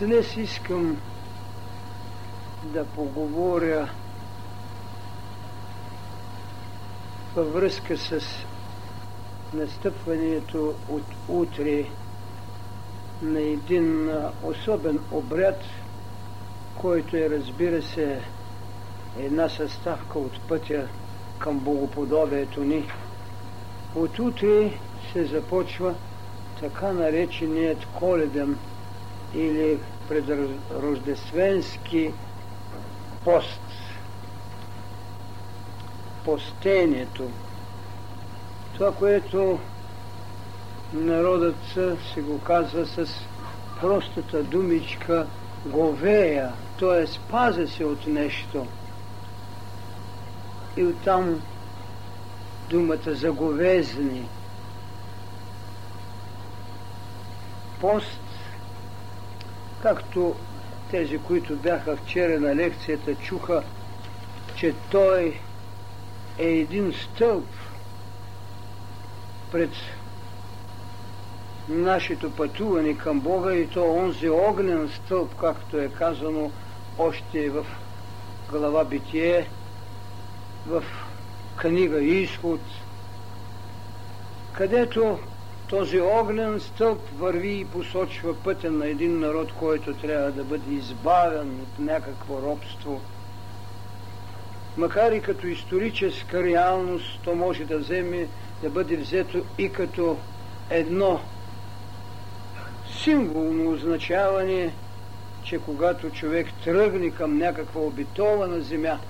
Днес искам да поговоря във връзка с настъпването от утре на един особен обряд, който е, разбира се, една съставка от пътя към богоподобието ни. От утре се започва така нареченият коледен или предрождественски пост. Постението. Това, което народът се го казва с простата думичка говея, т.е. паза се от нещо. И оттам думата за говезни. Пост, както тези, които бяха вчера на лекцията, чуха, че той е един стълб пред нашето пътуване към Бога и то онзи огнен стълб, както е казано още в глава Битие, в книга Изход, където този огнен стълб върви и посочва пътя на един народ, който трябва да бъде избавен от някакво робство. Макар и като историческа реалност, то може да вземе, да бъде взето и като едно символно означаване, че когато човек тръгне към някаква обитована земя,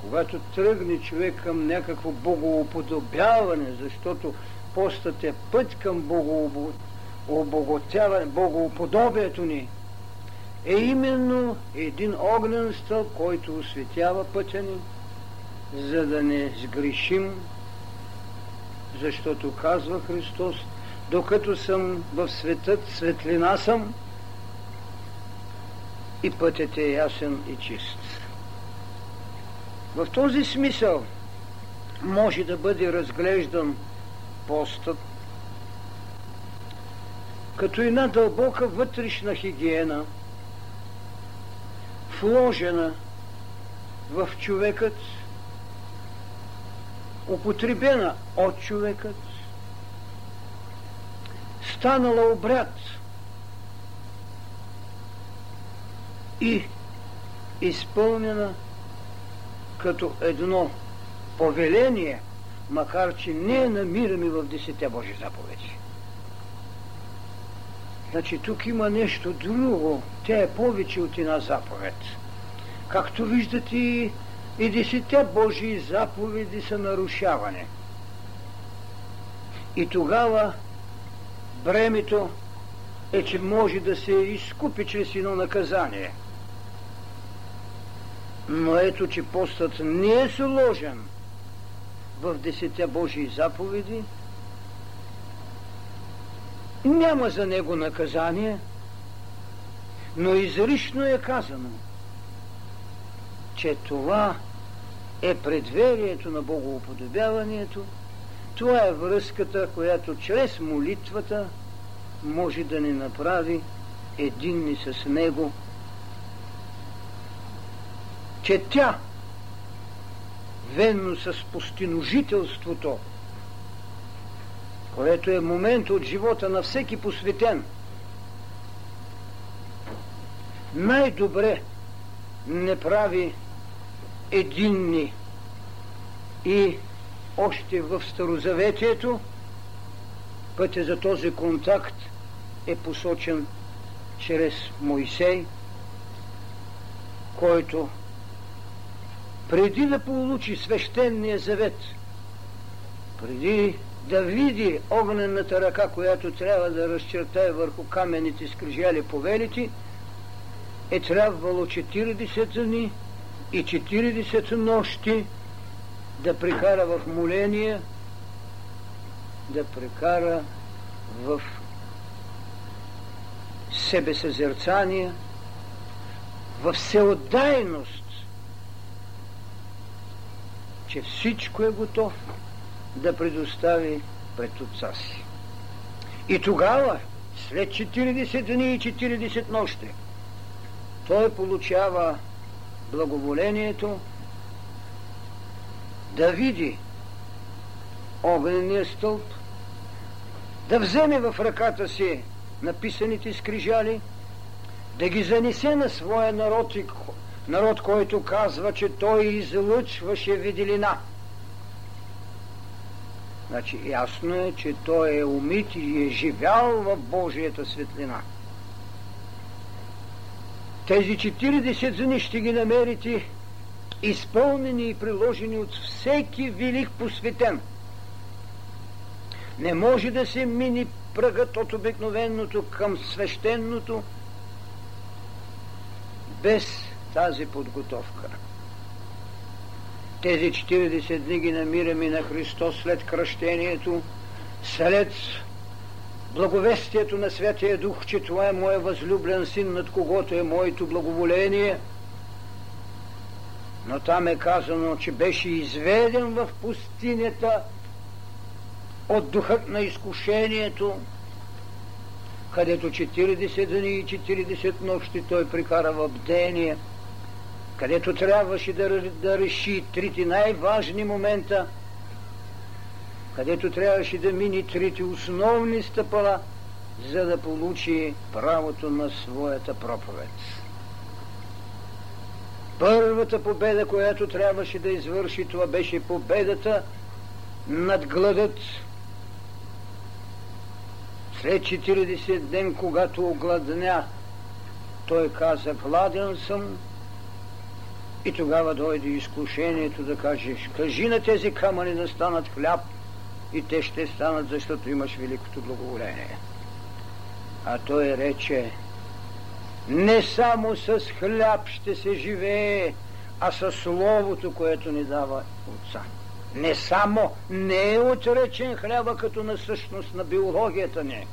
когато тръгне човек към някакво богоуподобяване, защото постът е път към богоуподобяване, богоуподобието ни, е именно един огнен стълб, който осветява пътя ни, за да не сгрешим, защото казва Христос, докато съм в светът, светлина съм и пътят е ясен и чист. В този смисъл може да бъде разглеждан постът като една дълбока вътрешна хигиена, вложена в човекът, употребена от човекът, станала обряд и изпълнена като едно повеление, макар че не намираме в десете Божи заповеди. Значи тук има нещо друго. Тя е повече от една заповед. Както виждате, и десете Божии заповеди са нарушаване. И тогава бремето е, че може да се изкупи чрез едно наказание. Но ето, че постът не е сложен в десете Божии заповеди, няма за него наказание, но изрично е казано, че това е предверието на богоуподобяването – това е връзката, която чрез молитвата може да ни направи единни с Него. Че тя, венно с постиножителството, което е момент от живота на всеки посветен, най-добре не прави единни и още в Старозаветието пътя за този контакт е посочен чрез Моисей, който преди да получи свещения завет, преди да види огнената ръка, която трябва да разчертае върху камените скрижали повелите, е трябвало 40 дни и 40 нощи да прекара в моление, да прекара в себесъзерцание, в всеотдайност, че всичко е готов да предостави пред отца си. И тогава, след 40 дни и 40 нощи, той получава благоволението да види огнения стълб, да вземе в ръката си написаните скрижали, да ги занесе на своя народ, народ, който казва, че той излъчваше виделина. Значи ясно е, че той е умит и е живял в Божията светлина. Тези 40 дни ще ги намерите изпълнени и приложени от всеки велик посветен. Не може да се мини пръгът от обикновеното към свещеното без тази подготовка. Тези 40 дни ги намираме на Христос след кръщението, след благовестието на Святия Дух, че това е моя възлюблен син, над когото е моето благоволение. Но там е казано, че беше изведен в пустинята от духът на изкушението, където 40 дни и 40 нощи той прикара в бдение, където трябваше да, да реши трите най-важни момента – където трябваше да мини трите основни стъпала, за да получи правото на своята проповед. Първата победа, която трябваше да извърши, това беше победата над гладът. След 40 ден, когато огладня, той каза, гладен съм, и тогава дойде изкушението да кажеш, кажи на тези камъни да станат хляб – и те ще станат, защото имаш великото благоволение. А той рече, не само с хляб ще се живее, а с Словото, което ни дава Отца. Не само, не е отречен хляба като на същност на биологията ни.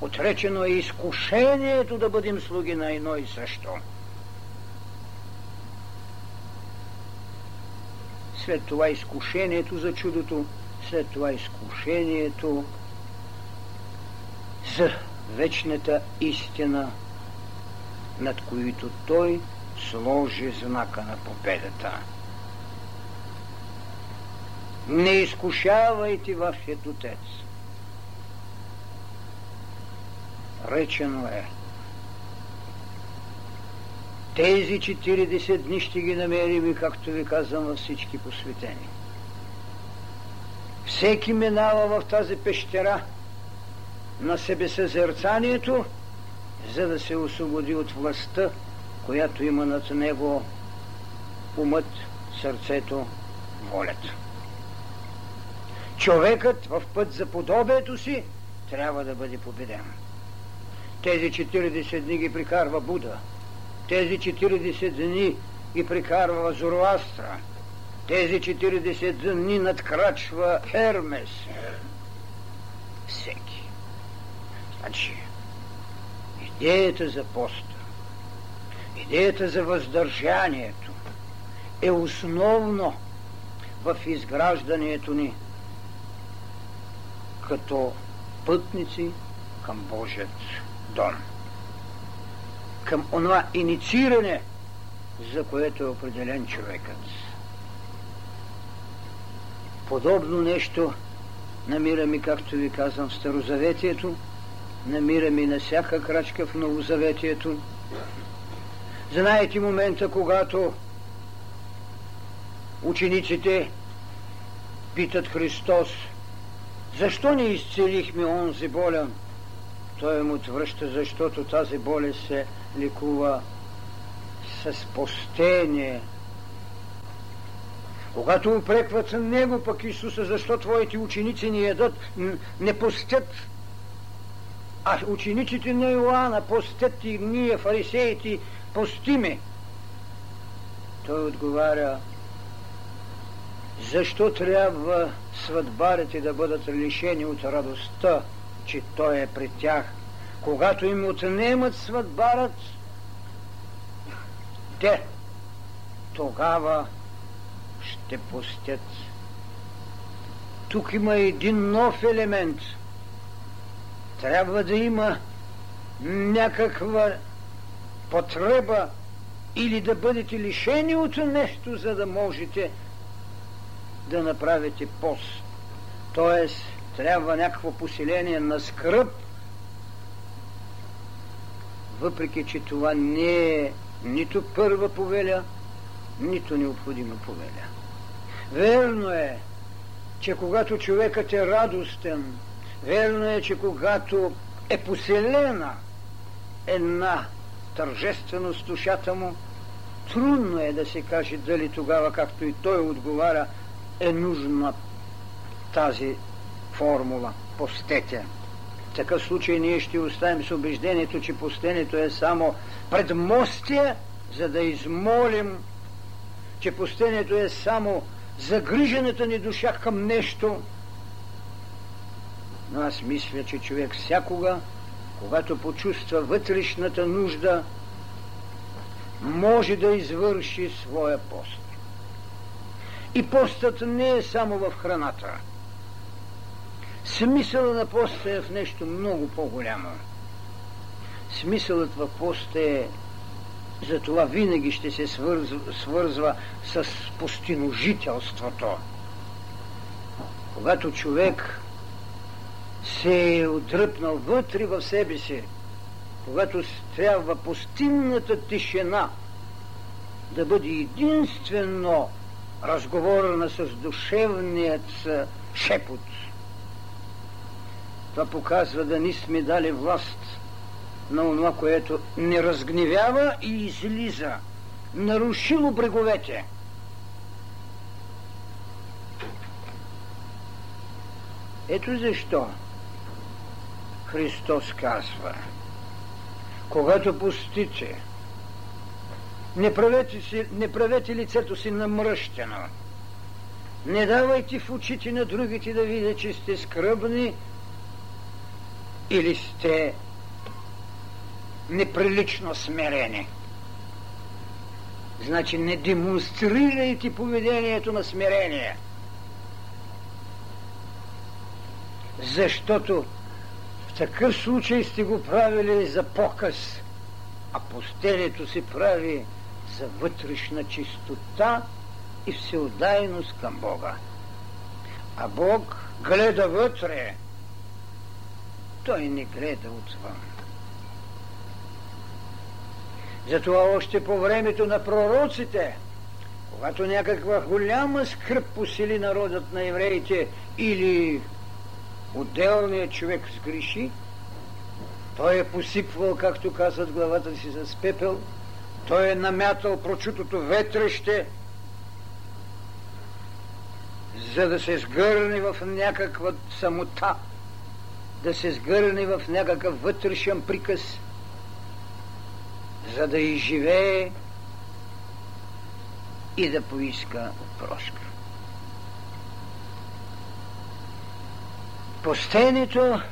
Отречено е изкушението да бъдем слуги на едно и също. След това изкушението за чудото след това изкушението за вечната истина, над които той сложи знака на победата. Не изкушавайте вашият отец. Речено е. Тези 40 дни ще ги намерим и, както ви казвам, във всички посветени. Всеки минава в тази пещера на себесъзерцанието, за да се освободи от властта, която има над него умът, сърцето, волята. Човекът в път за подобието си трябва да бъде победен. Тези 40 дни ги прикарва Буда. Тези 40 дни ги прикарва Зороастра тези 40 дни надкрачва Хермес. Всеки. Значи, идеята за поста, идеята за въздържанието е основно в изграждането ни като пътници към Божият дом. Към онова иницииране, за което е определен човекът. Подобно нещо намираме, както ви казвам, в Старозаветието, намираме на всяка крачка в Новозаветието. Знаете момента, когато учениците питат Христос, защо не изцелихме онзи болен? Той му отвръща, защото тази болест се лекува с постение, когато упрекват него пък Исуса, защо твоите ученици ни ядат, не постят, а учениците на Йоанна постят и ние, фарисеите, постиме. Той отговаря, защо трябва сватбарите да бъдат лишени от радостта, че Той е при тях. Когато им отнемат сватбарът, те тогава ще пустят. Тук има един нов елемент. Трябва да има някаква потреба или да бъдете лишени от нещо, за да можете да направите пост. Тоест, трябва някакво поселение на скръп, въпреки че това не е нито първа повеля, нито необходима повеля. Верно е, че когато човекът е радостен, верно е, че когато е поселена една тържественост душата му, трудно е да се каже дали тогава, както и той отговаря, е нужна тази формула. Постете. В такъв случай ние ще оставим с убеждението, че постението е само предмостие, за да измолим, че постението е само загрижената ни душа към нещо. Но аз мисля, че човек всякога, когато почувства вътрешната нужда, може да извърши своя пост. И постът не е само в храната. Смисълът на поста е в нещо много по-голямо. Смисълът в поста е за това винаги ще се свързва, свързва с постиножителството. Когато човек се е отдръпнал вътре в себе си, когато трябва пустинната тишина да бъде единствено разговорена с душевният шепот. Това показва да ни сме дали власт на това, което не разгневява и излиза, нарушило бреговете. Ето защо Христос казва, когато пустите, не правете, си, не правете лицето си намръщено, не давайте в очите на другите да видят, че сте скръбни или сте неприлично смирени. Значи не демонстрирайте поведението на смирение. Защото в такъв случай сте го правили за показ, а постелето се прави за вътрешна чистота и всеотдайност към Бога. А Бог гледа вътре, той не гледа отвън. Затова още по времето на пророците, когато някаква голяма скръп посили народът на евреите или отделният човек сгреши, той е посипвал, както казват главата си, с пепел, той е намятал прочутото ветреще, за да се сгърне в някаква самота, да се сгърне в някакъв вътрешен приказ – за да изживее и да поиска прошка. Постението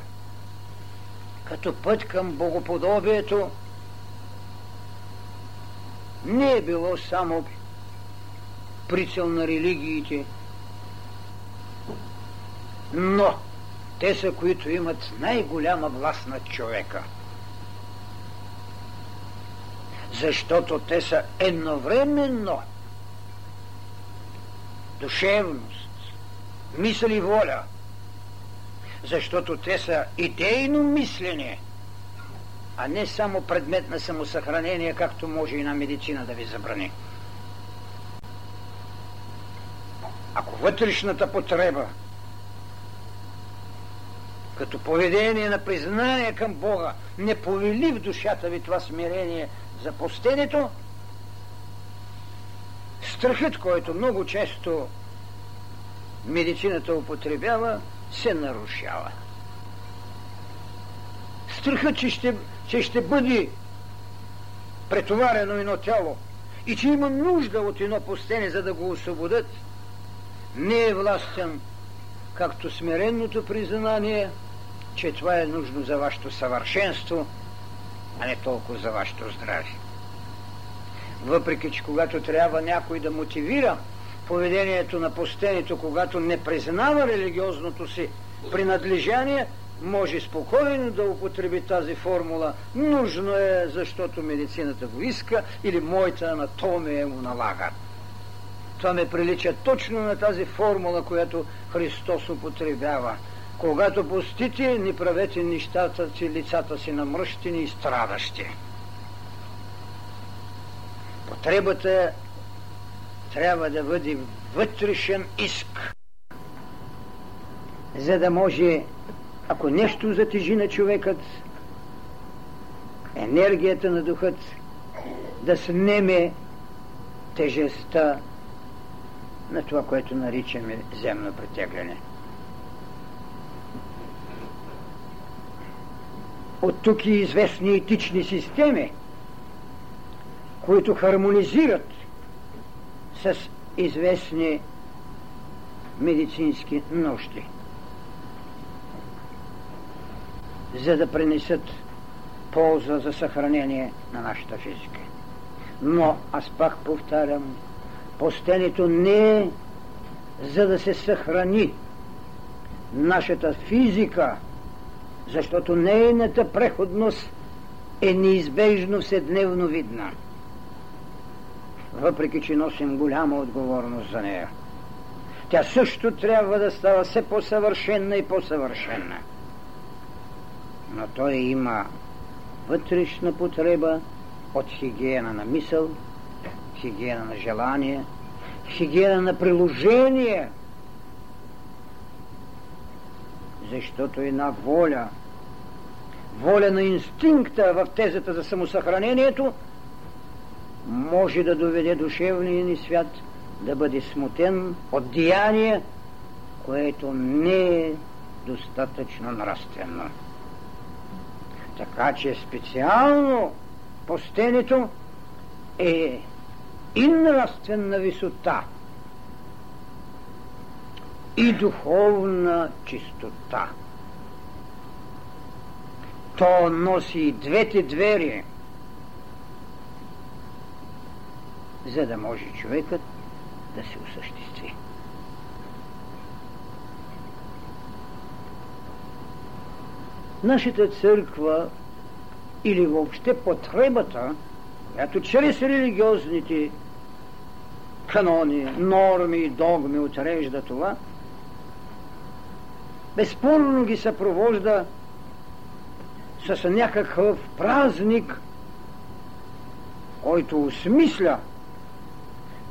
като път към богоподобието не е било само прицел на религиите, но те са, които имат най-голяма власт над човека – защото те са едновременно душевност, мисъл и воля, защото те са идейно мислене, а не само предмет на самосъхранение, както може и на медицина да ви забрани. Ако вътрешната потреба като поведение на признание към Бога не повели в душата ви това смирение – за постенето, страхът, който много често медицината употребява, се нарушава. Страхът, че ще, че ще бъде претоварено едно тяло и че има нужда от едно постене, за да го освободят, не е властен, както смиренното признание, че това е нужно за вашето съвършенство – а не толкова за вашето здраве. Въпреки, че когато трябва някой да мотивира поведението на постението, когато не признава религиозното си принадлежание, може спокойно да употреби тази формула. Нужно е, защото медицината го иска или моята анатомия му налага. Това ме прилича точно на тази формула, която Христос употребява. Когато постите, не правете нещата, че лицата си намръщени и страдащи. Потребата трябва да бъде вътрешен иск, за да може, ако нещо затежи на човекът, енергията на духът да снеме тежестта на това, което наричаме земно притегляне. От тук и известни етични системи, които хармонизират с известни медицински нощи, за да пренесат полза за съхранение на нашата физика. Но аз пак повтарям, постенето не е за да се съхрани нашата физика, защото нейната преходност е неизбежно вседневно видна. Въпреки, че носим голяма отговорност за нея. Тя също трябва да става все по-съвършенна и по-съвършенна. Но той има вътрешна потреба от хигиена на мисъл, хигиена на желание, хигиена на приложение, защото една воля, воля на инстинкта в тезата за самосъхранението, може да доведе душевния ни свят да бъде смутен от деяние, което не е достатъчно нравствено. Така че специално постенето е и нравствена висота, и духовна чистота. То носи двете двери, за да може човекът да се осъществи. Нашата църква или въобще потребата, която чрез религиозните канони, норми и догми отрежда това, безспорно ги съпровожда с някакъв празник, който осмисля,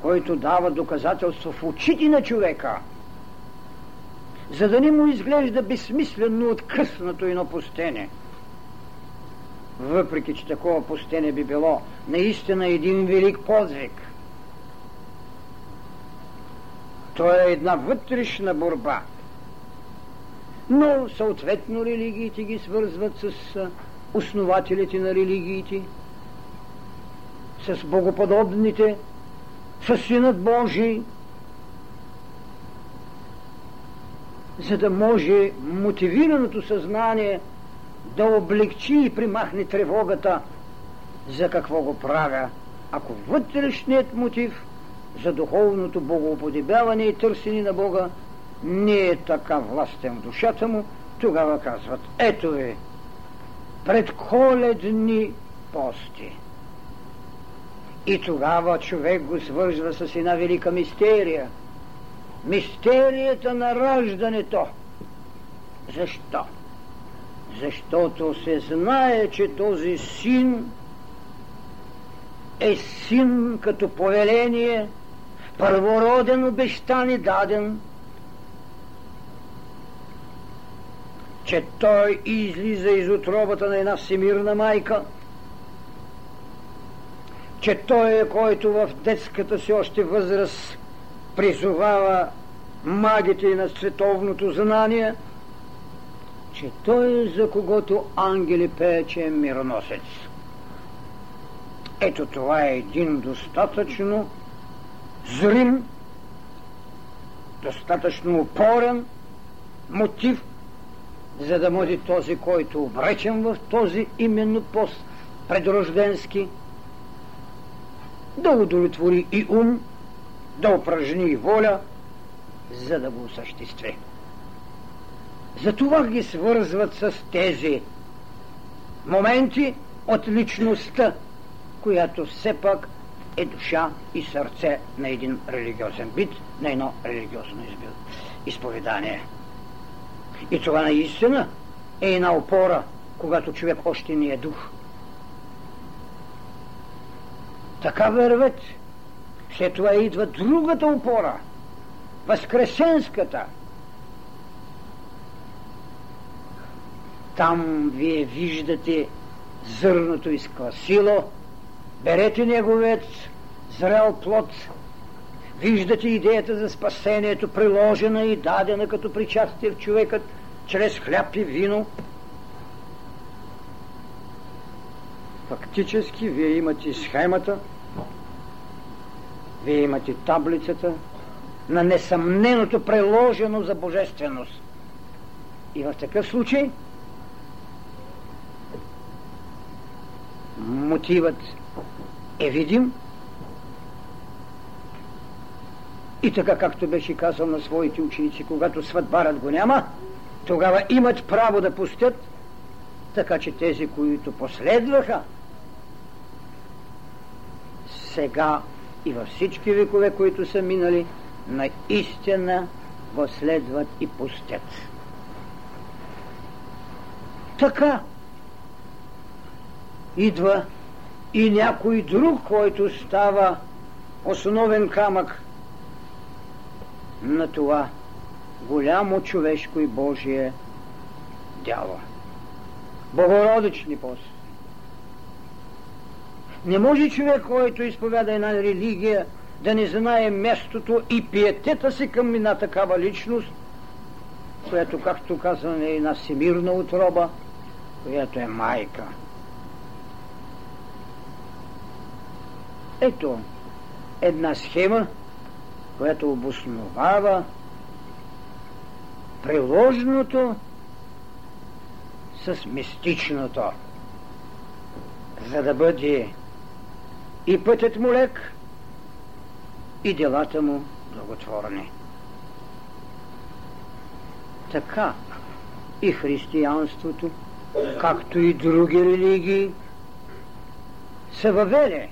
който дава доказателство в очите на човека, за да не му изглежда безсмислено откъснато и напустене. Въпреки, че такова пустене би било наистина един велик подвиг – То е една вътрешна борба. Но съответно религиите ги свързват с основателите на религиите, с богоподобните, с Синът Божий, за да може мотивираното съзнание да облегчи и примахне тревогата за какво го правя, ако вътрешният мотив за духовното богоуподебяване и търсене на Бога не е така властен в душата му, тогава казват, ето е, пред коледни пости. И тогава човек го свързва с една велика мистерия. Мистерията на раждането. Защо? Защото се знае, че този син е син като повеление – първороден обещани даден, че той излиза из отробата на една всемирна майка, че той е който в детската си още възраст призовава магите на световното знание, че той е за когото ангели пее, че е мироносец. Ето това е един достатъчно зрим, достатъчно упорен мотив, за да може този, който обречен в този именно пост предрожденски, да удовлетвори и ум, да упражни и воля, за да го осъществи. Затова ги свързват с тези моменти от личността, която все пак е душа и сърце на един религиозен бит, на едно религиозно изповедание. И това наистина е една опора, когато човек още не е дух. Така върват. След това идва другата опора, възкресенската. Там вие виждате зърното изкласило, берете неговият зрел плод, виждате идеята за спасението, приложена и дадена като причастие в човекът, чрез хляб и вино. Фактически вие имате схемата, вие имате таблицата на несъмненото преложено за божественост. И в такъв случай мотивът е видим и така както беше казал на своите ученици, когато сватбарът го няма, тогава имат право да пустят, така че тези, които последваха, сега и във всички векове, които са минали, наистина го следват и пустят. Така идва и някой друг, който става основен камък на това голямо човешко и Божие дяло. Богородични после. Не може човек, който изповяда една религия, да не знае местото и пиетета си към една такава личност, която, както казваме, е една всемирна отроба, която е майка. Ето една схема, която обосновава приложеното с мистичното, за да бъде и пътят му лек, и делата му благотворни. Така и християнството, както и други религии, са въвели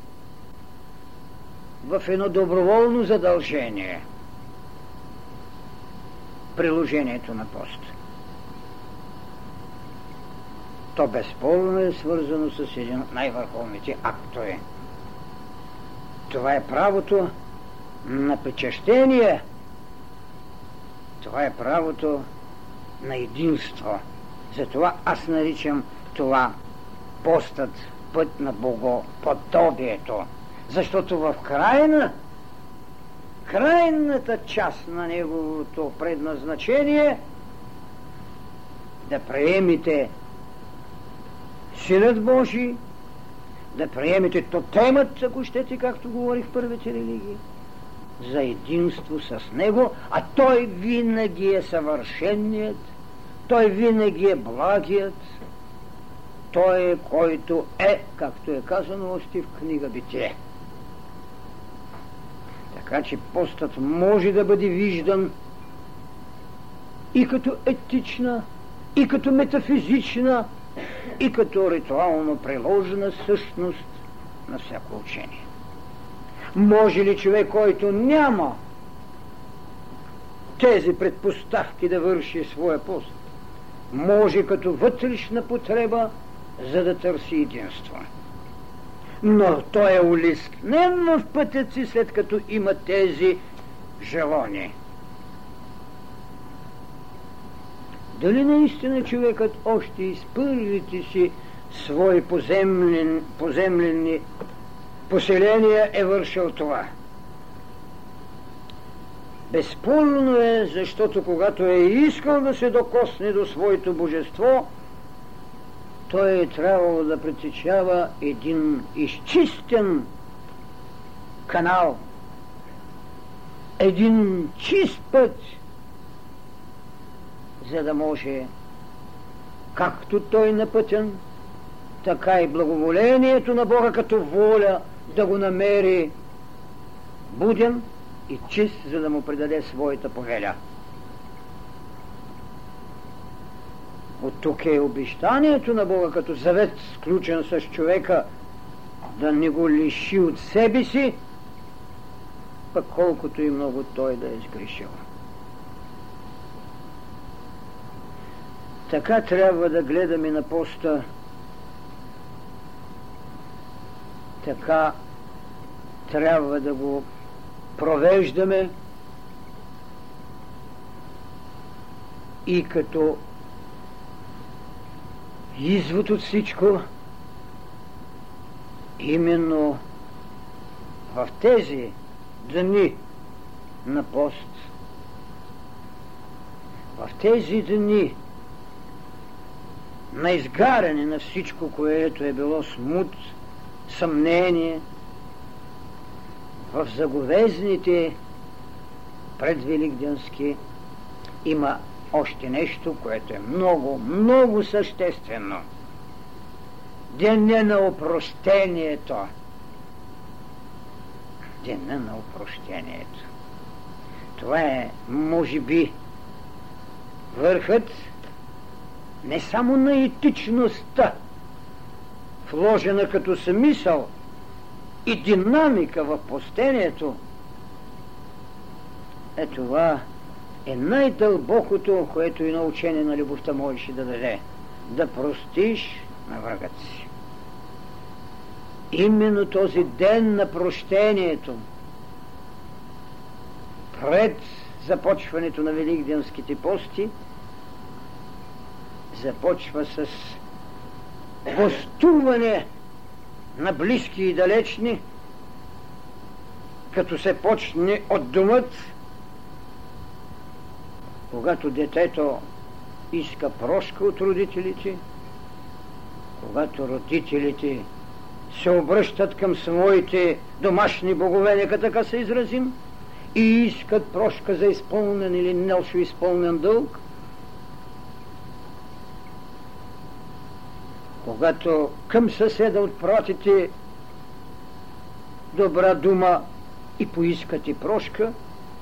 в едно доброволно задължение приложението на пост. То безспорно е свързано с един от най-върховните актове. Това е правото на причащение. Това е правото на единство. Затова аз наричам това постът път на Богоподобието. Защото в крайна, крайната част на неговото предназначение да приемите Синът Божий, да приемете тотемът, ако щете, както говорих в първите религии, за единство с Него, а Той винаги е съвършеният, Той винаги е благият, Той е който е, както е казано още в книга Битие. Така че постът може да бъде виждан и като етична, и като метафизична, и като ритуално приложена същност на всяко учение. Може ли човек, който няма тези предпоставки да върши своя пост, може като вътрешна потреба, за да търси единство. Но той е улискнен в пътя си, след като има тези желания. Дали наистина човекът още из първите си свои поземлен, поземлени поселения е вършил това? Безспорно е, защото когато е искал да се докосне до своето божество, той е трябвало да притечава един изчистен канал, един чист път – за да може както той напътен, така и благоволението на Бога като воля да го намери буден и чист, за да му предаде своята повеля. От тук е обещанието на Бога като завет, сключен с човека, да не го лиши от себе си, пък колкото и много той да е сгрешил. Така трябва да гледаме на поста, така трябва да го провеждаме и като извод от всичко, именно в тези дни на пост, в тези дни на изгаряне на всичко, което е било смут, съмнение, в заговезните предвеликденски има още нещо, което е много, много съществено. Деня на опрощението. Деня на опрощението. Това е, може би, върхът не само на етичността, вложена като смисъл и динамика в постението, е това е най-дълбокото, което и научение на любовта можеше да даде. Да простиш на врагът си. Именно този ден на прощението, пред започването на Великденските пости, започва с гостуване на близки и далечни, като се почне от думът, когато детето иска прошка от родителите, когато родителите се обръщат към своите домашни богове, нека така се изразим, и искат прошка за изпълнен или нелшо изпълнен дълг, когато към съседа отпратите добра дума и поискате прошка,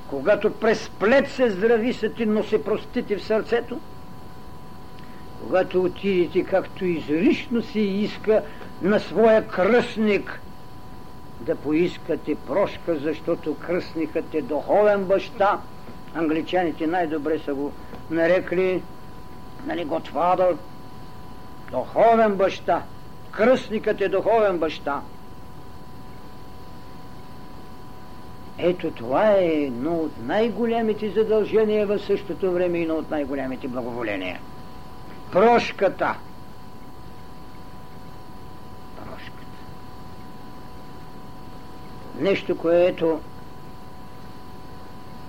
когато през плед се здрависате, но се простите в сърцето, когато отидете, както изрично се иска на своя кръстник, да поискате прошка, защото кръстникът е духовен баща. Англичаните най-добре са го нарекли нали, Godfather, духовен баща. Кръстникът е духовен баща. Ето това е едно от най-големите задължения в същото време и едно от най-големите благоволения. Прошката. Прошката. Нещо, което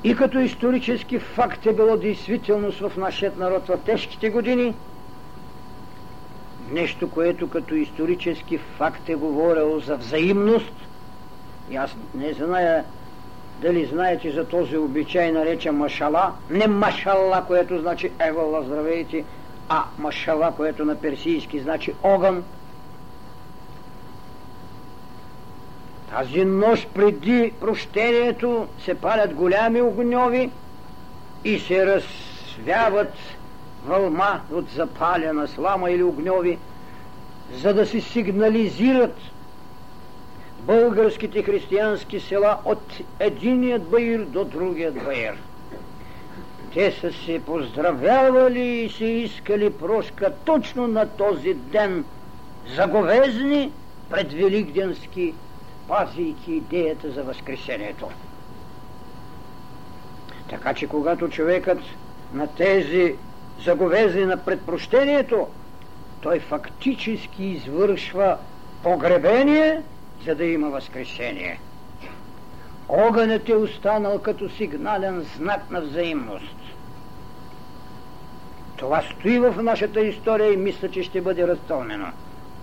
и като исторически факт е било действителност в нашия народ в тежките години, нещо, което като исторически факт е говорило за взаимност, и аз не зная дали знаете за този обичай наречен машала? Не машала, което значи ево, здравейте, а машала, което на персийски значи огън. Тази нощ преди прощението се палят голями огньови и се разсвяват вълма от запалена слама или огньови, за да се сигнализират българските християнски села от единият баир до другият баир. Те са се поздравявали и се искали прошка точно на този ден, заговезни пред Великденски, пазейки идеята за Възкресението. Така че когато човекът на тези заговезни на предпрощението, той фактически извършва погребение – за да има възкрешение. Огънът е останал като сигнален знак на взаимност. Това стои в нашата история и мисля, че ще бъде разпълнено.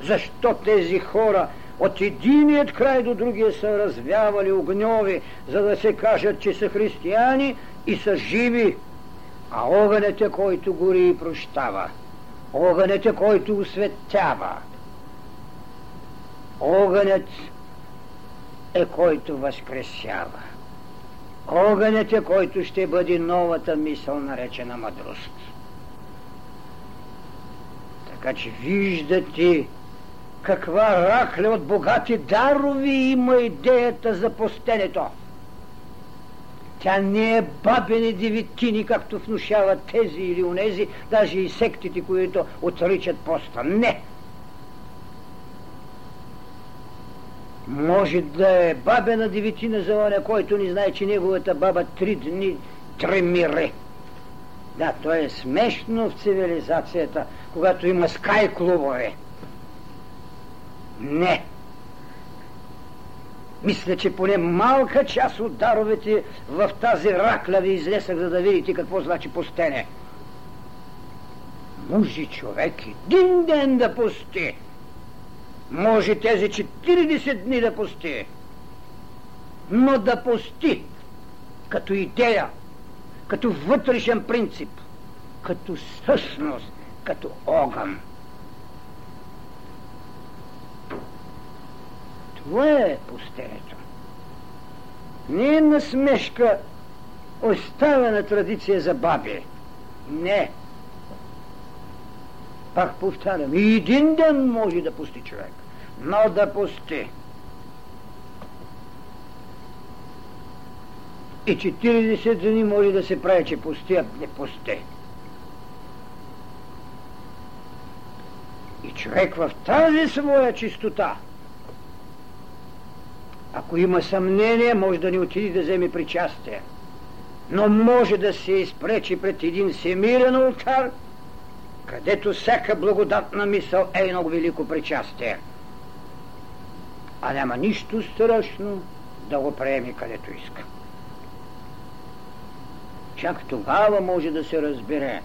Защо тези хора от единият край до другия са развявали огньови, за да се кажат, че са християни и са живи, а огънът е, който гори и прощава. Огънът е, който осветява. Огънят е който възкресява. Огънят е който ще бъде новата мисъл, наречена мъдрост. Така че виждате каква ракля от богати дарови има идеята за постенето. Тя не е бабени деветини, както внушават тези или онези, даже и сектите, които отричат поста. Не! Може да е бабена деветина за оня, който не знае, че неговата баба три дни тремире. Да, то е смешно в цивилизацията, когато има скай клубове. Не! Мисля, че поне малка част от даровете в тази ракля ви излесах, за да видите какво значи постене. Може човек един ден да пусти. Може тези 40 дни да пусти. Но да пусти като идея, като вътрешен принцип, като същност, като огън. Това е пустенето. Не е насмешка оставена традиция за баби. Не. Пак повтарям, и един ден може да пусти човек, но да пусти. И 40 дни може да се прави, че пусти, а не пусти. И човек в тази своя чистота – ако има съмнение, може да не отиде да вземе причастие. Но може да се изпречи пред един всемирен ултар, където всяка благодатна мисъл е едно велико причастие. А няма нищо страшно да го приеме където иска. Чак тогава може да се разбере,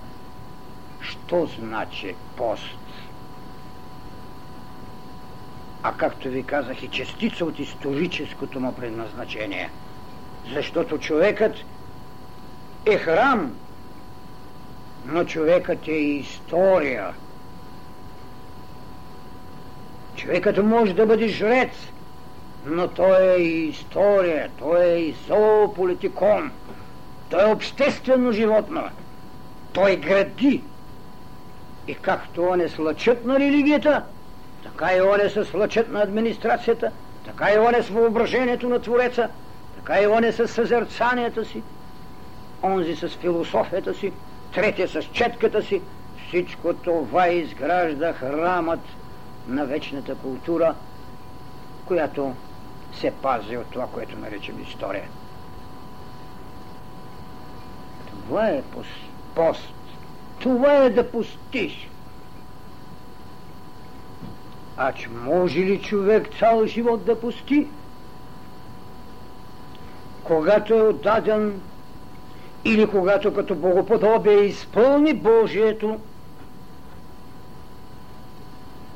що значи пост а както ви казах и частица от историческото му предназначение. Защото човекът е храм, но човекът е история. Човекът може да бъде жрец, но той е и история, той е и зоополитикон, той е обществено животно, той гради. И както он е слъчът на религията, така и он е с лъчът на администрацията, така и он е с въображението на Твореца, така и он е с съзерцанията си, онзи с философията си, третия с четката си. Всичко това изгражда храмът на вечната култура, която се пази от това, което наричам история. Това е пост. Това е да пустиш. Ач може ли човек цял живот да пусти? Когато е отдаден или когато като богоподобие изпълни Божието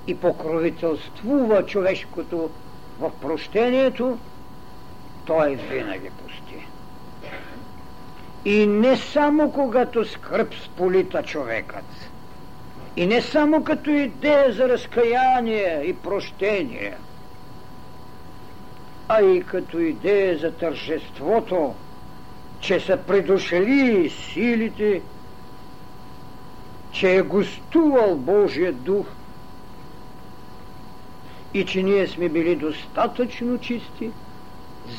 и покровителствува човешкото в прощението, той винаги пусти. И не само когато скръп сполита човекът, и не само като идея за разкаяние и прощение, а и като идея за тържеството, че са придошли силите, че е гостувал Божия дух и че ние сме били достатъчно чисти,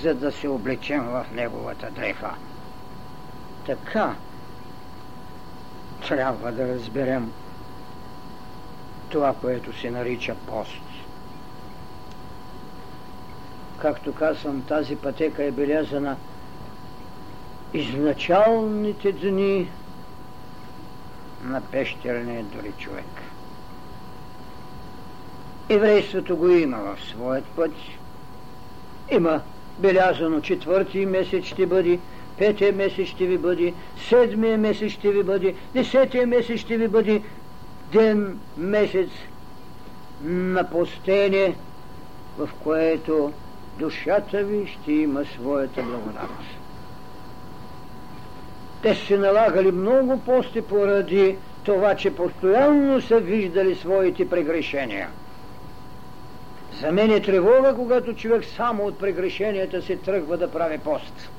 за да се облечем в неговата дреха. Така трябва да разберем това, което се нарича пост. Както казвам, тази пътека е белязана изначалните дни на пещерния дори човек. Еврейството го има в своят път. Има белязано четвърти месец ще бъде, петия месец ще ви бъде, седмия месец ще ви бъде, десетия месец ще ви бъде, ден, месец на постение, в което душата ви ще има своята благодат. Те се налагали много пости поради това, че постоянно са виждали своите прегрешения. За мен е тревога, когато човек само от прегрешенията се тръгва да прави пост.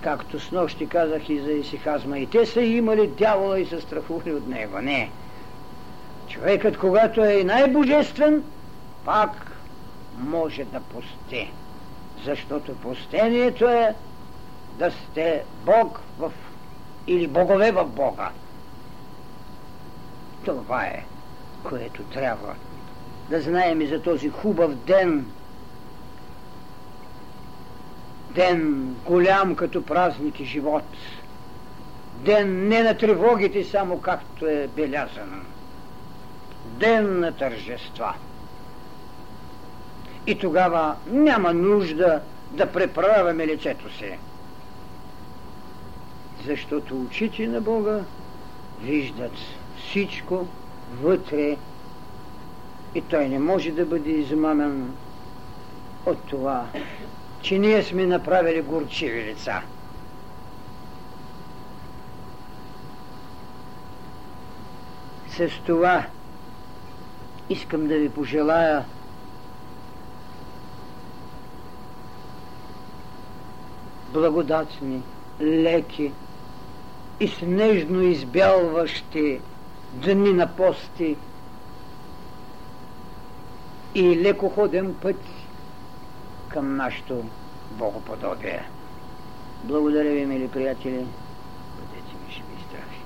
както с нощи казах и за исихазма, и те са имали дявола и са страхували от него. Не. Човекът, когато е най-божествен, пак може да посте. Защото постението е да сте Бог в... или богове в Бога. Това е, което трябва да знаем и за този хубав ден. Ден голям като празник и живот. Ден не на тревогите, само както е белязано. Ден на тържества. И тогава няма нужда да преправяме лицето си. Защото очите на Бога виждат всичко вътре и той не може да бъде измамен от това, че ние сме направили горчиви лица. С това искам да ви пожелая благодатни, леки и снежно избялващи дни на пости и лекоходен път към нашето богоподобие. Благодаря ви, мили приятели. Бъдете ми живи и здрави.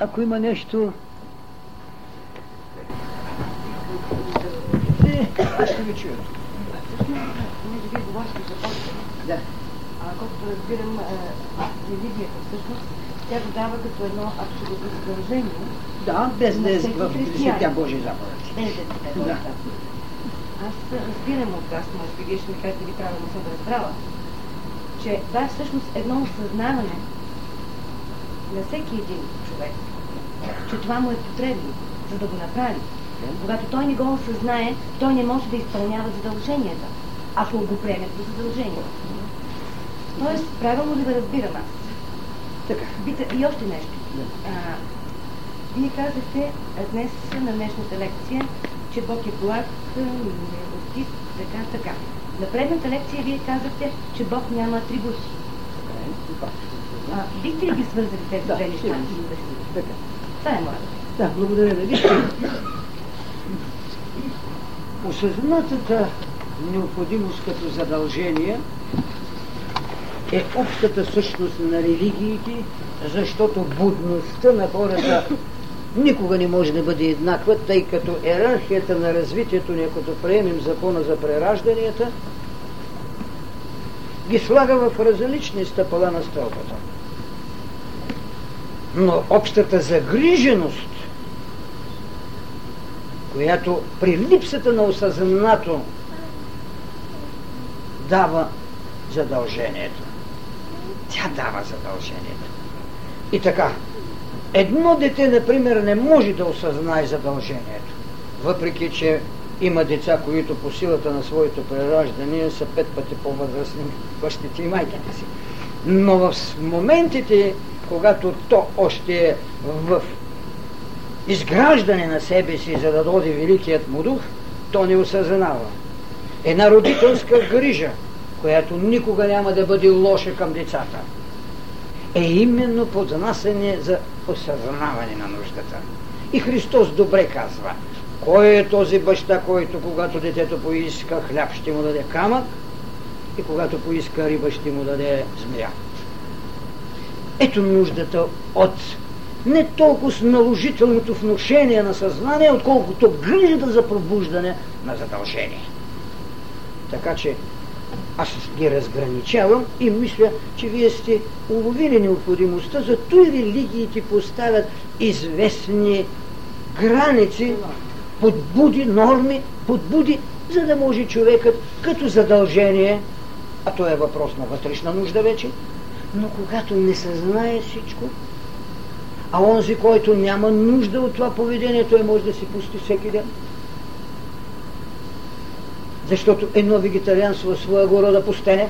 Ако има нещо... Не, аз ще ви чуя. Понеже вие говорите за Бога, Да. а колкото разбирам, е, религията всъщност, тя го дава като едно абсолютно задължение. Да, без да е в. Десетя Божия заповед. Без да Да. да. Аз разбирам от вас, може би вие ще ми кажете, ви правилно съм разбрала, че това е всъщност едно осъзнаване на всеки един човек, че това му е потребно, за да го направи. Когато той не го осъзнае, той не може да изпълнява задълженията, ако го приеме по задължение. Тоест, правилно ли да разбирам аз? Така. Бита, и още нещо. А, вие казахте днес на днешната лекция, че Бог е благ, милостив, така, така. На предната лекция вие казахте, че Бог няма атрибути. А, бихте ли ги свързали тези две неща? Така. Това е моята. Да, благодаря ви. Вижте, осъзнатата необходимост като задължение е общата същност на религиите, защото будността на хората никога не може да бъде еднаква, тъй като иерархията на развитието ни, като приемем закона за преражданията, ги слага в различни стъпала на стълбата. Но общата загриженост, която при липсата на осъзнато дава задължението. Тя дава задължението. И така, едно дете, например, не може да осъзнае задължението, въпреки че има деца, които по силата на своето прераждане са пет пъти по-възрастни бащите и майките си. Но в моментите, когато то още е в изграждане на себе си, за да доди великият му дух, то не осъзнава. Една родителска грижа, която никога няма да бъде лоша към децата, е именно поднасене за осъзнаване на нуждата. И Христос добре казва, кой е този баща, който когато детето поиска хляб ще му даде камък и когато поиска риба ще му даде змия. Ето нуждата от не толкова с наложителното вношение на съзнание, отколкото грижата за пробуждане на задължение. Така че аз ги разграничавам и мисля, че вие сте уловили необходимостта, за и религиите поставят известни граници, подбуди, норми, подбуди, за да може човекът като задължение, а то е въпрос на вътрешна нужда вече, но когато не съзнае всичко, а онзи, който няма нужда от това поведение, той може да си пусти всеки ден. Защото едно вегетарианство е своего рода пустене.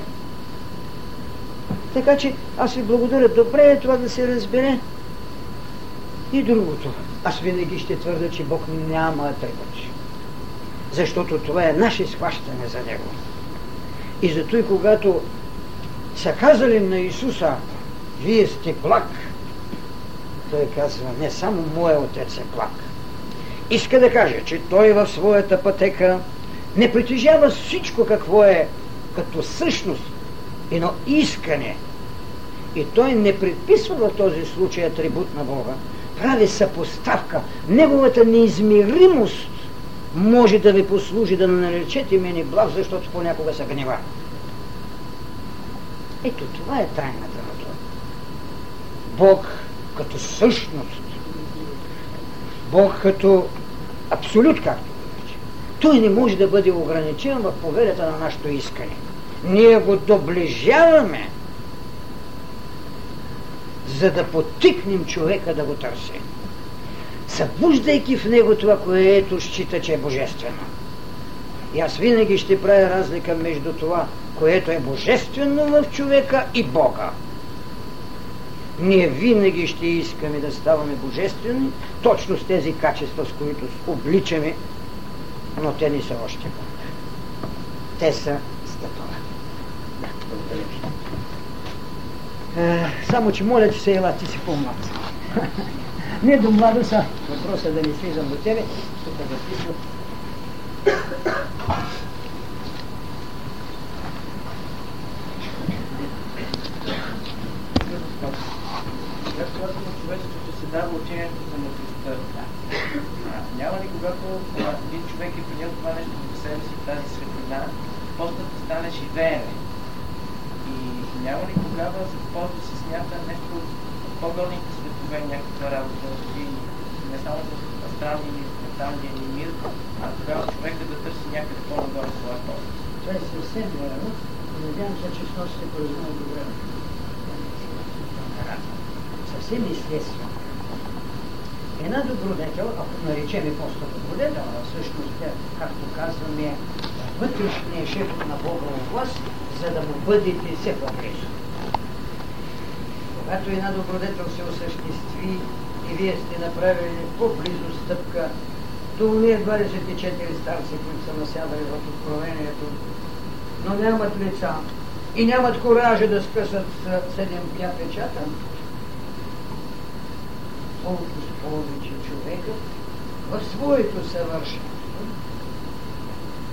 Така че аз ви благодаря. Добре е това да се разбере. И другото. Аз винаги ще твърда, че Бог няма атрибути. Защото това е наше схващане за Него. И зато и когато са казали на Исуса, вие сте благ, той казва, не само моя отец е благ. Иска да каже, че той в своята пътека не притежава всичко какво е като същност, едно искане. И той не предписва в този случай атрибут на Бога, прави съпоставка. Неговата неизмеримост може да ви послужи да наречете мене благ, защото понякога се гнева. Ето това е тайната на това. Бог като същност, Бог като абсолют, както той не може да бъде ограничен в поведата на нашето искане. Ние го доближаваме, за да потикнем човека да го търси събуждайки в него това, което счита, че е божествено. И аз винаги ще правя разлика между това, което е божествено в човека и Бога. Ние винаги ще искаме да ставаме божествени, точно с тези качества, с които обличаме, но те не са още Бог. Те са стъпала. Да, благодаря ви. Е, само, че моля, че се ела, ти си по-млад. Не до младоса. Въпросът да не слизам до тебе. Тук да пиша. човечеството се дава учението за мъдростта. Няма ли когато един човек е принял това нещо в себе си, тази светлина, после да стане живеене? И няма ли тогава за какво да се смята нещо от по-горните светове някаква работа и не само в астралния или менталния ни мир, а тогава човека да търси някъде по-нагоре своя пост. Това е съвсем верно. Надявам се, че с нощ се познава добре. Съвсем естествено. Една добродетел, ако наречеме просто добродетел, а всъщност както казваме, вътрешния шеф на Бога у вас, за да му бъдете все по-близо. Когато една добродетел се осъществи и вие сте направили по-близо стъпка до уния 24 старци, които са насядали в откровението, но нямат лица и нямат коража да скъсат седем пя печата, колко повече човека в своето съвършенство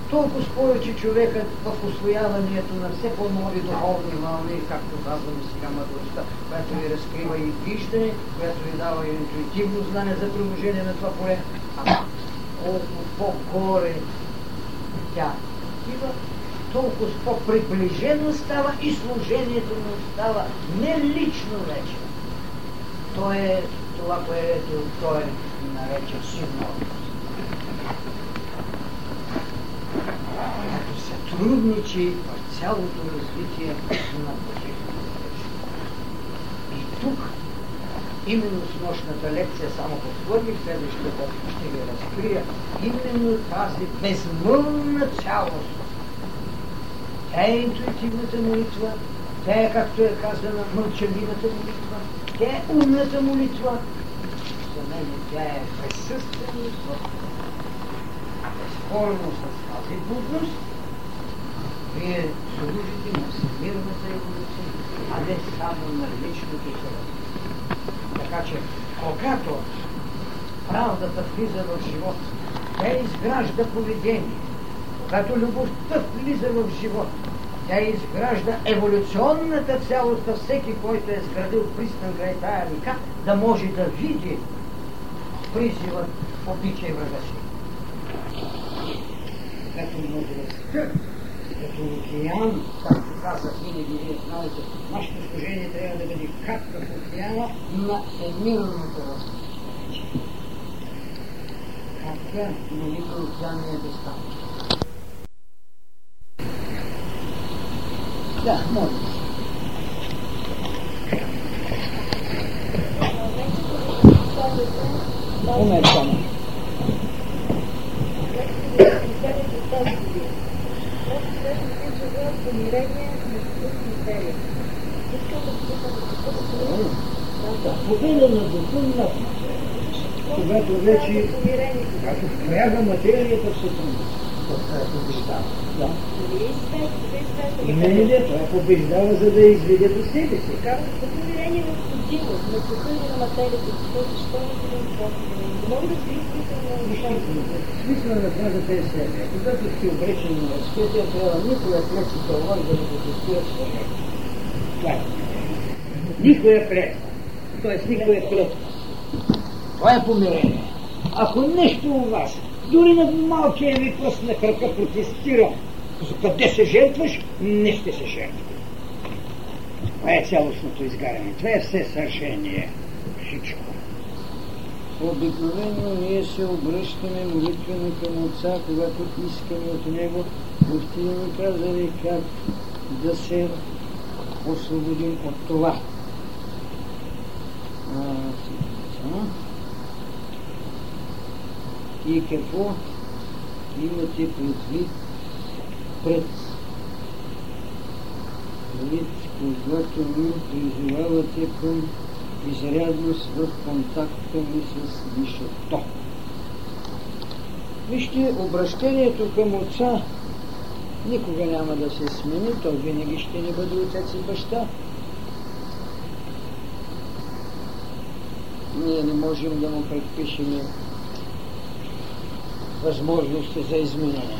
толкова с повече човекът в освояването на все по-нови духовни вълни, както казваме сега мъдростта, която ви разкрива и виждане, която ви дава и интуитивно знание за приложение на това поле, а колко по-горе тя отива, толкова по-приближено става и служението му става не лично вече. То е това, което той нарече сигурност. сътрудничи в цялото развитие на Божието. И тук, именно с нощната лекция, само подходих, следващата ще ви разкрия, именно тази безмълна цялост. Тя е интуитивната молитва, тя е, както е казана, мълчаливата молитва, тя е умната молитва. За мен тя е присъственост в а безспорно с тази будност вие служите на всемирната еволюция, а не само на личното човек. Така че, когато правдата влиза в живот, тя изгражда поведение. Когато любовта влиза в живот, тя изгражда еволюционната цялост на всеки, който е сградил пристан край тая река, да може да види призивът обичай врага си. Като мъдростта като океан, както казах винаги, вие знаете, нашето служение трябва да бъде капка в океана на емирното развитие. Капка, но никой океан не е достатъчно. Да, може. Умер само. помирение на материя. Искам да питам какъв Победа на духа Когато вече, когато впряга материята в сътрудност. Побеждава. Да. И не, той побеждава, за да изведе до себе си. Как? Помирение на судимост, на духа или на материята, защото защо не това Не мога да се изпитам на нещата. Смисъл на фразата е следния. Когато си обречен на възпитие, трябва никоя клетка да не протестира човек. Това е. Никоя клетка. Тоест никоя клетка. Това е помирение. Ако нещо у вас, дори на малкия ви пръст на крака протестира, къде се жертваш, не ще се жертва. Това е цялостното изгаряне. Това е все съвършение. Всичко. Обикновено ние се обръщаме молитвено към Отца, когато искаме от Него. Мufti ни казали как да се освободим от това. А, и какво имате предвид пред вид, когато ми призовавате към изрядност в контакта ми с Висшето. Вижте, обращението към Отца никога няма да се смени, той винаги ще ни бъде отец и баща. Ние не можем да му предпишем възможности за изменение.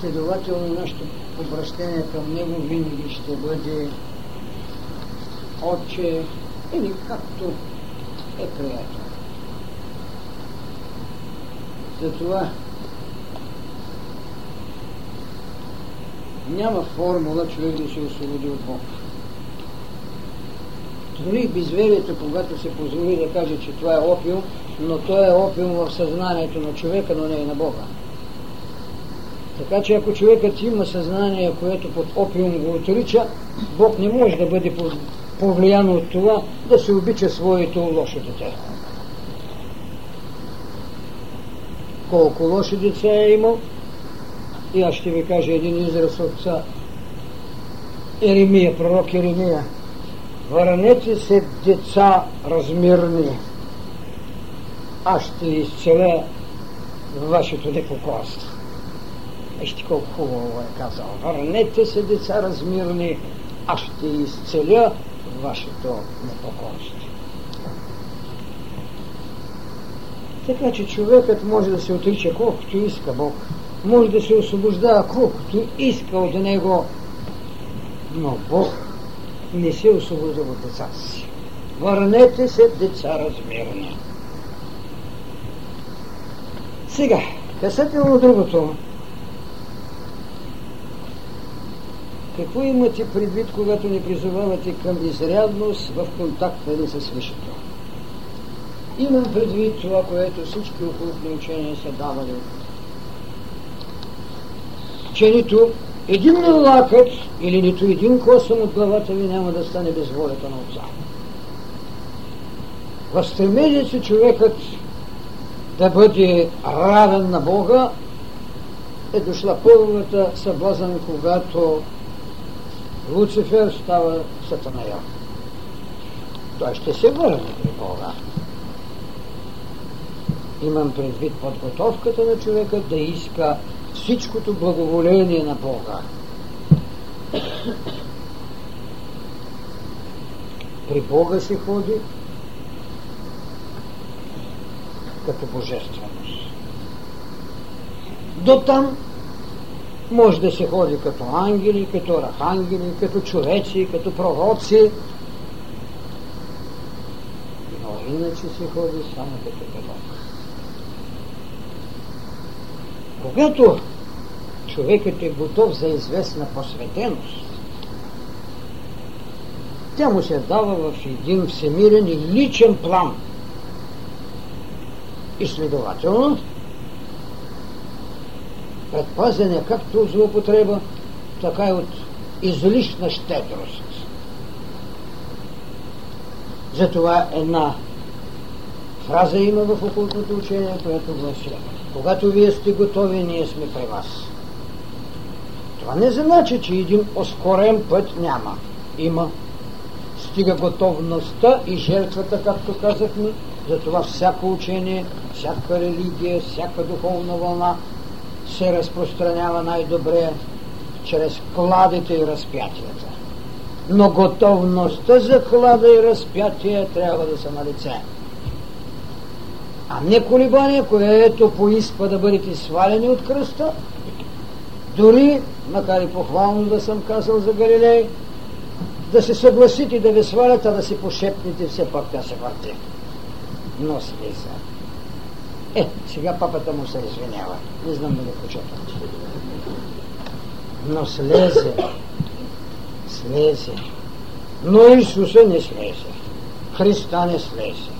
Следователно, нашето обращение към него винаги ще бъде отче или както е приятел. Затова няма формула човек да се освободи от Бог. Дори безверието, когато се позволи да каже, че това е опиум, но то е опиум в съзнанието на човека, но не и на Бога. Така че ако човекът има съзнание, което под опиум го отрича, Бог не може да бъде повлиян от това да се обича своето лошо дете. Колко лоши деца е имал, и аз ще ви кажа един израз от Еремия, пророк Еремия. Върнете се, деца размирни, аз ще изцеля вашето непокорство. Вижте колко хубаво е казал. Върнете се, деца размирни, аз ще изцеля вашето непокорство. Така че човекът може да се отрича колкото иска Бог. Може да се освобождава колкото иска от него, но Бог не се освобожда от децата си. Върнете се, деца размирни. Сега, касателно другото, какво имате предвид, когато ни призовавате към изрядност в контакта ни с Висшето? Имам предвид това, което всички околотни учения са давали. Че нито един лакът или нито един косъм от главата ви няма да стане без волята на Отца. В се човекът да бъде равен на Бога, е дошла първата съблазън, когато Луцифер става сатаная. Той ще се върне при Бога. Имам предвид подготовката на човека да иска всичкото благоволение на Бога. При Бога се ходи като божественост. До там може да се ходи като ангели, като архангели, като човеци, като пророци, но иначе се ходи само като Бог. Когато човекът е готов за известна посветеност, тя му се дава в един всемирен и личен план – и следователно, предпазен е както от злоупотреба, така и от излишна щедрост. Затова една фраза има в окултното учение, която гласи Когато вие сте готови, ние сме при вас. Това не значи, че един ускорен път няма. Има. Стига готовността и жертвата, както казахме, затова всяко учение, всяка религия, всяка духовна вълна се разпространява най-добре чрез кладите и разпятията. Но готовността за клада и разпятие трябва да са на лице. А не колебание, което поиска да бъдете свалени от кръста, дори, макар и похвално да съм казал за Галилей, да се съгласите да ви свалят, а да си пошепнете, все пак да се върти. Но слиза. Е, сега папата му се извинява. Не знам дали почетвате. Но слезе. Слезе. Но Исуса не слезе. Христа не слезе.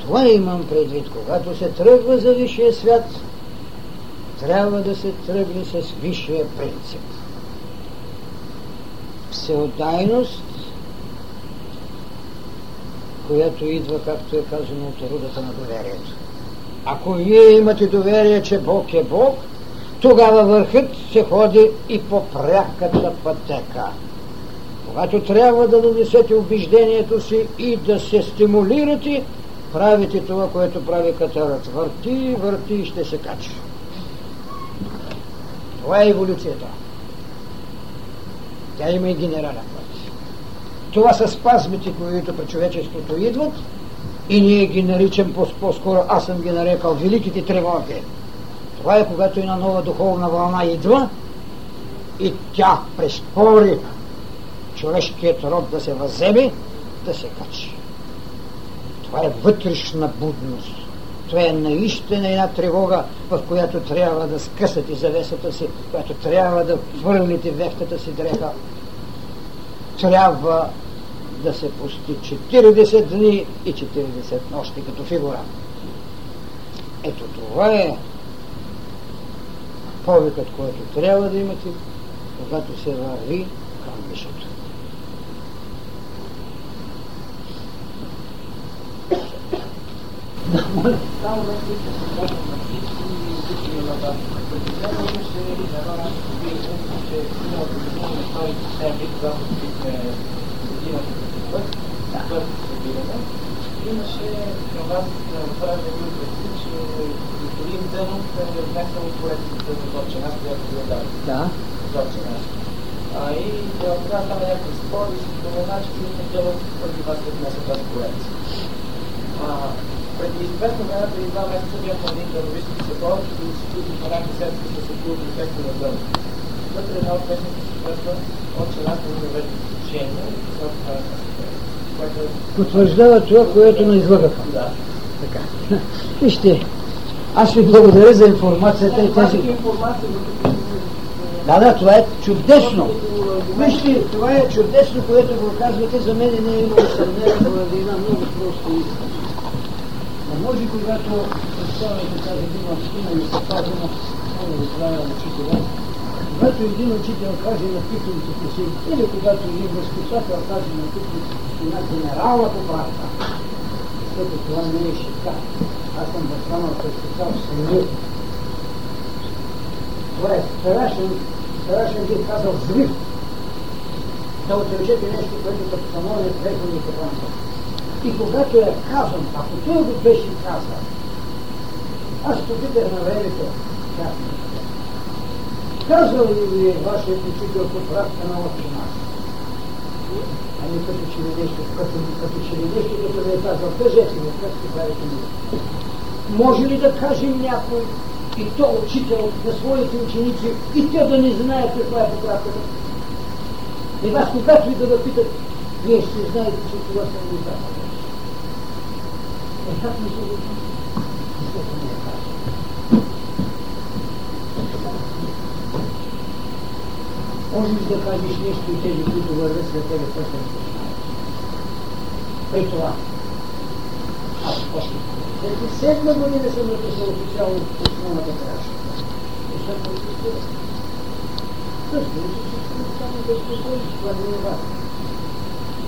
Това имам предвид. Когато се тръгва за висшия свят, трябва да се тръгне с висшия принцип. Всеотайност, която идва, както е казано, от рудата на доверието. Ако вие имате доверие, че Бог е Бог, тогава върхът се ходи и по пряката пътека. Когато трябва да донесете убеждението си и да се стимулирате, правите това, което прави катерът. Върти, върти и ще се качи. Това е еволюцията. Тя има и генерален път. Това са спазмите, които при човечеството идват и ние ги наричам по-скоро, аз съм ги нарекал великите тревоги. Това е когато една нова духовна вълна идва и тя преспори човешкият род да се въземе, да се качи. Това е вътрешна будност. Това е наистина една тревога, в която трябва да скъсате завесата си, която трябва да върнете вехтата си дреха. Трябва да се пости 40 дни и 40 нощи като фигура. Ето това е повикът, който трябва да имате, когато се върви към висшето. Само на Председател имаше едно наше събиране, че миналата година на 2 септември, когато бихме годината за път, първо събиране, имаше към вас отправен един предсит, че господин Дънов е внесъл поредицата за Зодче нас, която ви е дал. Да. Зодче нас. А, и тогава става някакъв спор и се спомена, че господин Дънов преди вас е внесъл тази поредица. Преди известно време, преди два месеца бях на един терористски събор и институт на една седмица с около на дъно. Вътре една от песните се казва от челата на което Потвърждава това, което не излагаха. Да. Така. Вижте, аз ви благодаря за информацията и тези... Да, да, това е чудесно. Вижте, това е чудесно, което го казвате. За мен не е имало съмнение поради една много проста истина. Не може, когато представяте тази дума, има и се казано, много ви правя учителя, когато един учител каже на пикниците си, или когато един възпитател каже на пикниците си на генерална поправка, защото това не е шика. Аз съм възстанал с така в съмнение. Това е страшен, страшен бих казал взрив. Да отречете нещо, което като станови преходни и така нататък. И когато е казан, ако той го беше казал, аз попитах на времето, как Казал ли ви е вашият учител поправка на още нас? Ами като че ли нещо, като, като че ли нещо, като ви е казал, кажете ми, как ще правите ми? Може ли да кажем някой, и то учител на своите ученици, и те да не знаят каква е поправката? И вас, когато ви да да питат, вие ще знаете, че това съм ви казал. Е, как не се го Защото не е казал. Може ли да кажеш нещо и тези, които вървят след тебе, което не? При това. Аз още. След седма година съм написал официално основната крачка. И съм протестирал. Разбира се, всичко само да спокоиш, това не е важно.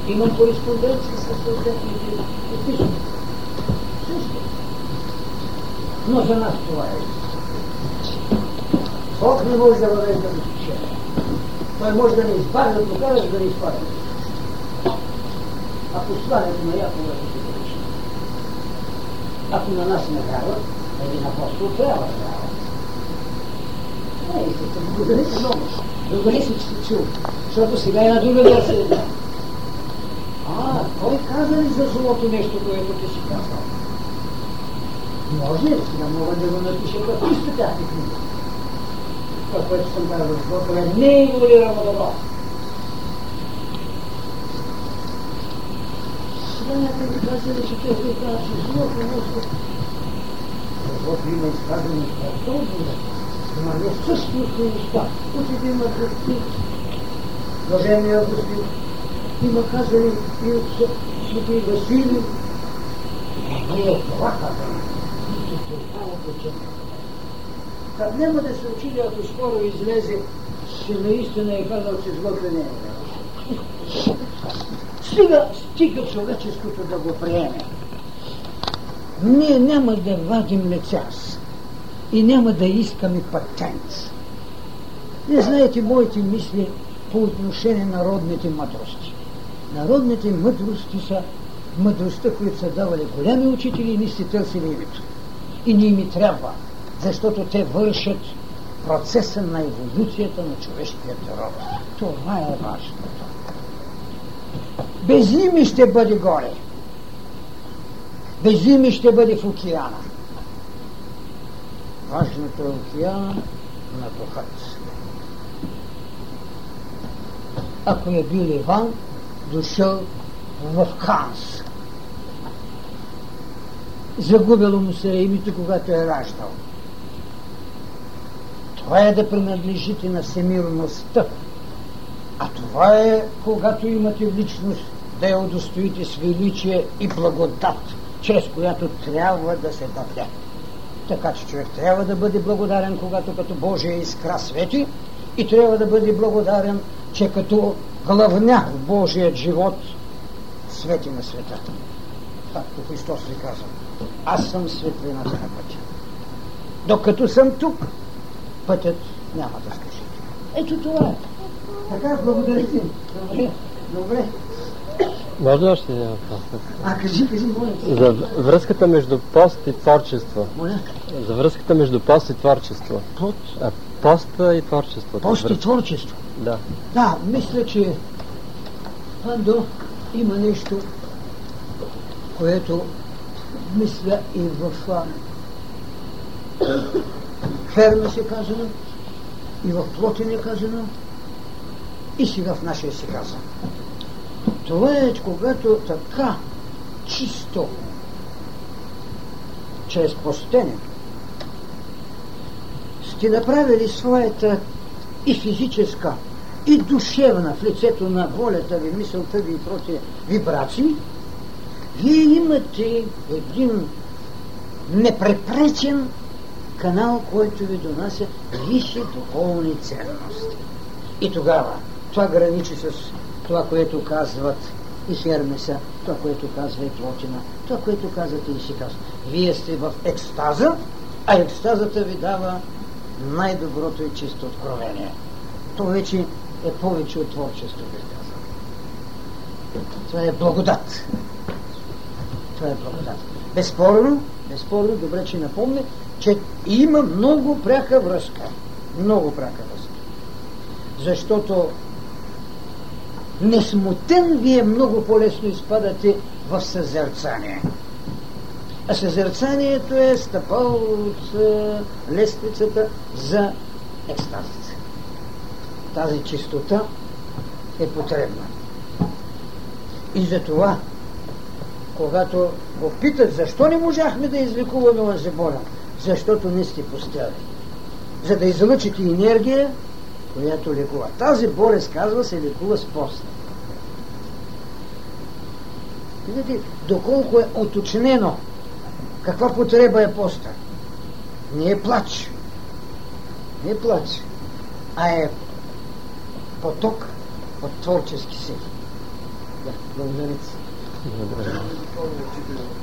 Имам кореспонденция с съответните описания. Също. Но за нас това е. Бог не може да въвежда изключение. Той може да ни избави, да покажеш да ни изпади. Ако свалянето на Якова е категорично. Ако на нас не вярват, един апостол трябва да вярва. Не, искате, благодаря се много. Благодаря се, че чул. Защото сега е на друга версия. А, той каза ли за злото нещо, което ти си казал? Може, сега мога да го напиша като иска тази книга. Това, което съм казал, защото е не е еволюирано добро. Защото има изказани по-добре. Има не същите неща. Учите има гръбки. Блажения Августин. Има казали и от Свети Василий. Ние това казваме. Как няма да се учили, ако скоро излезе, че наистина е казал, че злото не е. Стига, стига човеческото да го приеме. Ние няма да вадим лицас и няма да искаме патент. Не знаете моите мисли по отношение на родните мъдрости. Народните мъдрости са мъдростта, които са давали голями учители и ни сте търсили името. И ни ми трябва, защото те вършат процеса на еволюцията на човешкият род. Това е важното. Без ими ще бъде горе. Без ими ще бъде в океана. Важното е океана на духът. Ако е бил Иван, дошъл в Ханс. Загубило му се името, когато е раждал. Това е да принадлежите на всемирността. А това е, когато имате личност, да я удостоите с величие и благодат, чрез която трябва да се даде. Така че човек трябва да бъде благодарен, когато като Божия искра свети и трябва да бъде благодарен, че като главня в Божият живот свети на света. Както Христос ви каза. Аз съм светлината на пътя. Докато съм тук, пътят няма да скажи. Ето това е. Така, благодаря ти. Добре. Добре. Може ли още един въпрос? А, кажи, кажи, моля. За връзката между пост и творчество. Моля. За връзката между пост и творчество. Плод, А, поста и творчеството. пост и творчество. Да. Да, мисля, че Пандо има нещо, което мисля и в а, Ферма се казано, и в Плотин е казано, и сега в нашия се казва. Това е, когато така чисто, чрез постенето, сте направили своята и физическа, и душевна в лицето на волята ви, мисълта ви и прочие вибрации, вие имате един непрепречен канал, който ви донася висши духовни ценности. И тогава това граничи с това, което казват и Хермеса, това, което казва и Плотина, това, което казвате и си казва. Вие сте в екстаза, а екстазата ви дава най-доброто и чисто откровение. То вече е повече от творчество, бих казал. Това е благодат. Това е благодат. Безспорно, безспорно, добре, че напомня, че има много пряка връзка. Много пряка връзка. Защото несмутен вие много по-лесно изпадате в съзерцание. А съзерцанието е стъпал от е, лествицата за екстазата. Тази чистота е потребна. И затова, когато го питат, защо не можахме да излекуваме онзи болен, защото не сте постели. За да излъчите енергия, която лекува. Тази болест, казва, се лекува с пост. Видите, доколко е оточнено каква потреба е поста. Не е плач. Не е плач, а е поток от творчески сили. Да, благодаря.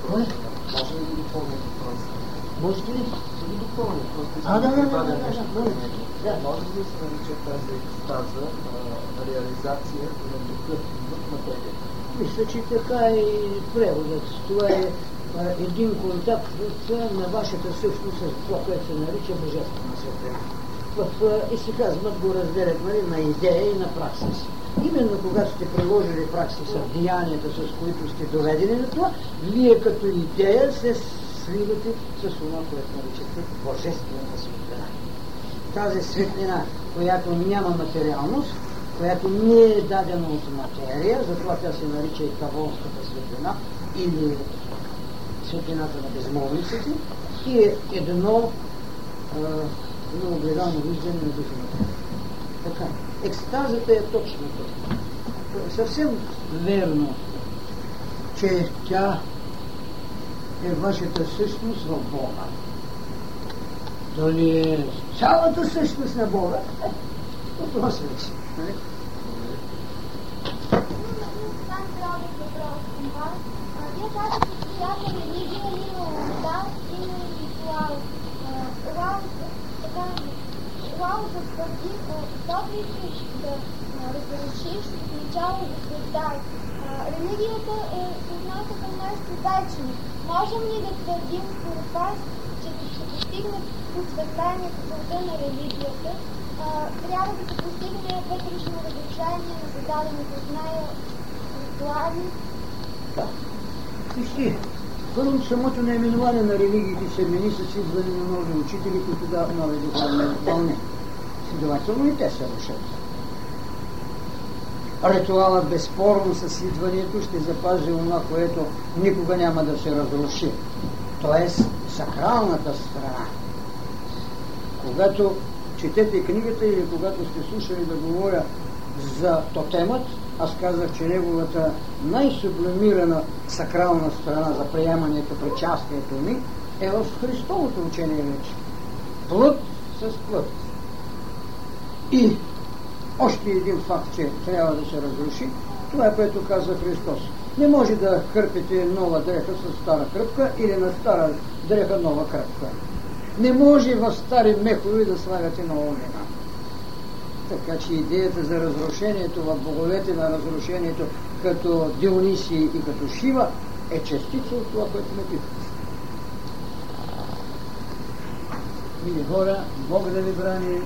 Кой? Може ли да го допълня, А, да, да, да, да, да, да. Може ли да се нарича тази екстаза реализация на духа в материята? Мисля, че така е и преводът. Това е един контакт на вашата същност с това, което се нарича божествена светлина. в а, исихазмът го разделят на идея и на праксис. Именно когато сте приложили праксиса, деянията, с които сте доведени до това, вие като идея се сливате с това, което наричате божествена светлина. Тази светлина, която няма материалност, която не е дадена от материя, затова тя се нарича и таволската светлина или светлината на безмолниците и е едно едно огледално виждане на духовата. Така. Екстазата е точно това. Съвсем верно, че тя е вашата същност в Бога. Дали е цялата същност на Бога? Въпрос вече. Вие казахте, че всяка религия има морал, има ритуал. Ритуал, ритуал твърди, когато искаш да разрешиш, начало да създай. Религията е съзната към нашето вечни. Можем ли да твърдим според вас, че да се постигне просветлението целта на религията, трябва да се постигне вътрешно разрушение на зададените от нея ритуали? Да. Вижте, първо самото наименование на религиите се мени с идване на нови учители, които дават нови духовни вълни. Следователно и те се рушат. Ритуалът безспорно с идването ще запази това, което никога няма да се разруши. Тоест сакралната страна. Когато четете книгата или когато сте слушали да говоря за тотемът, аз казах, че неговата най-сублимирана сакрална страна за приемането, причастието ми е в Христовото учение вече. Плът с плът. И още един факт, че трябва да се разруши, това е което каза Христос. Не може да хърпите нова дреха с стара кръпка или на стара дреха нова кръпка. Не може в стари мехови да слагате нова вина. Така че идеята за разрушението в боговете на разрушението като Дионисий и като Шива е частица от това, което ме питате. Мили хора, Бог да ви брани,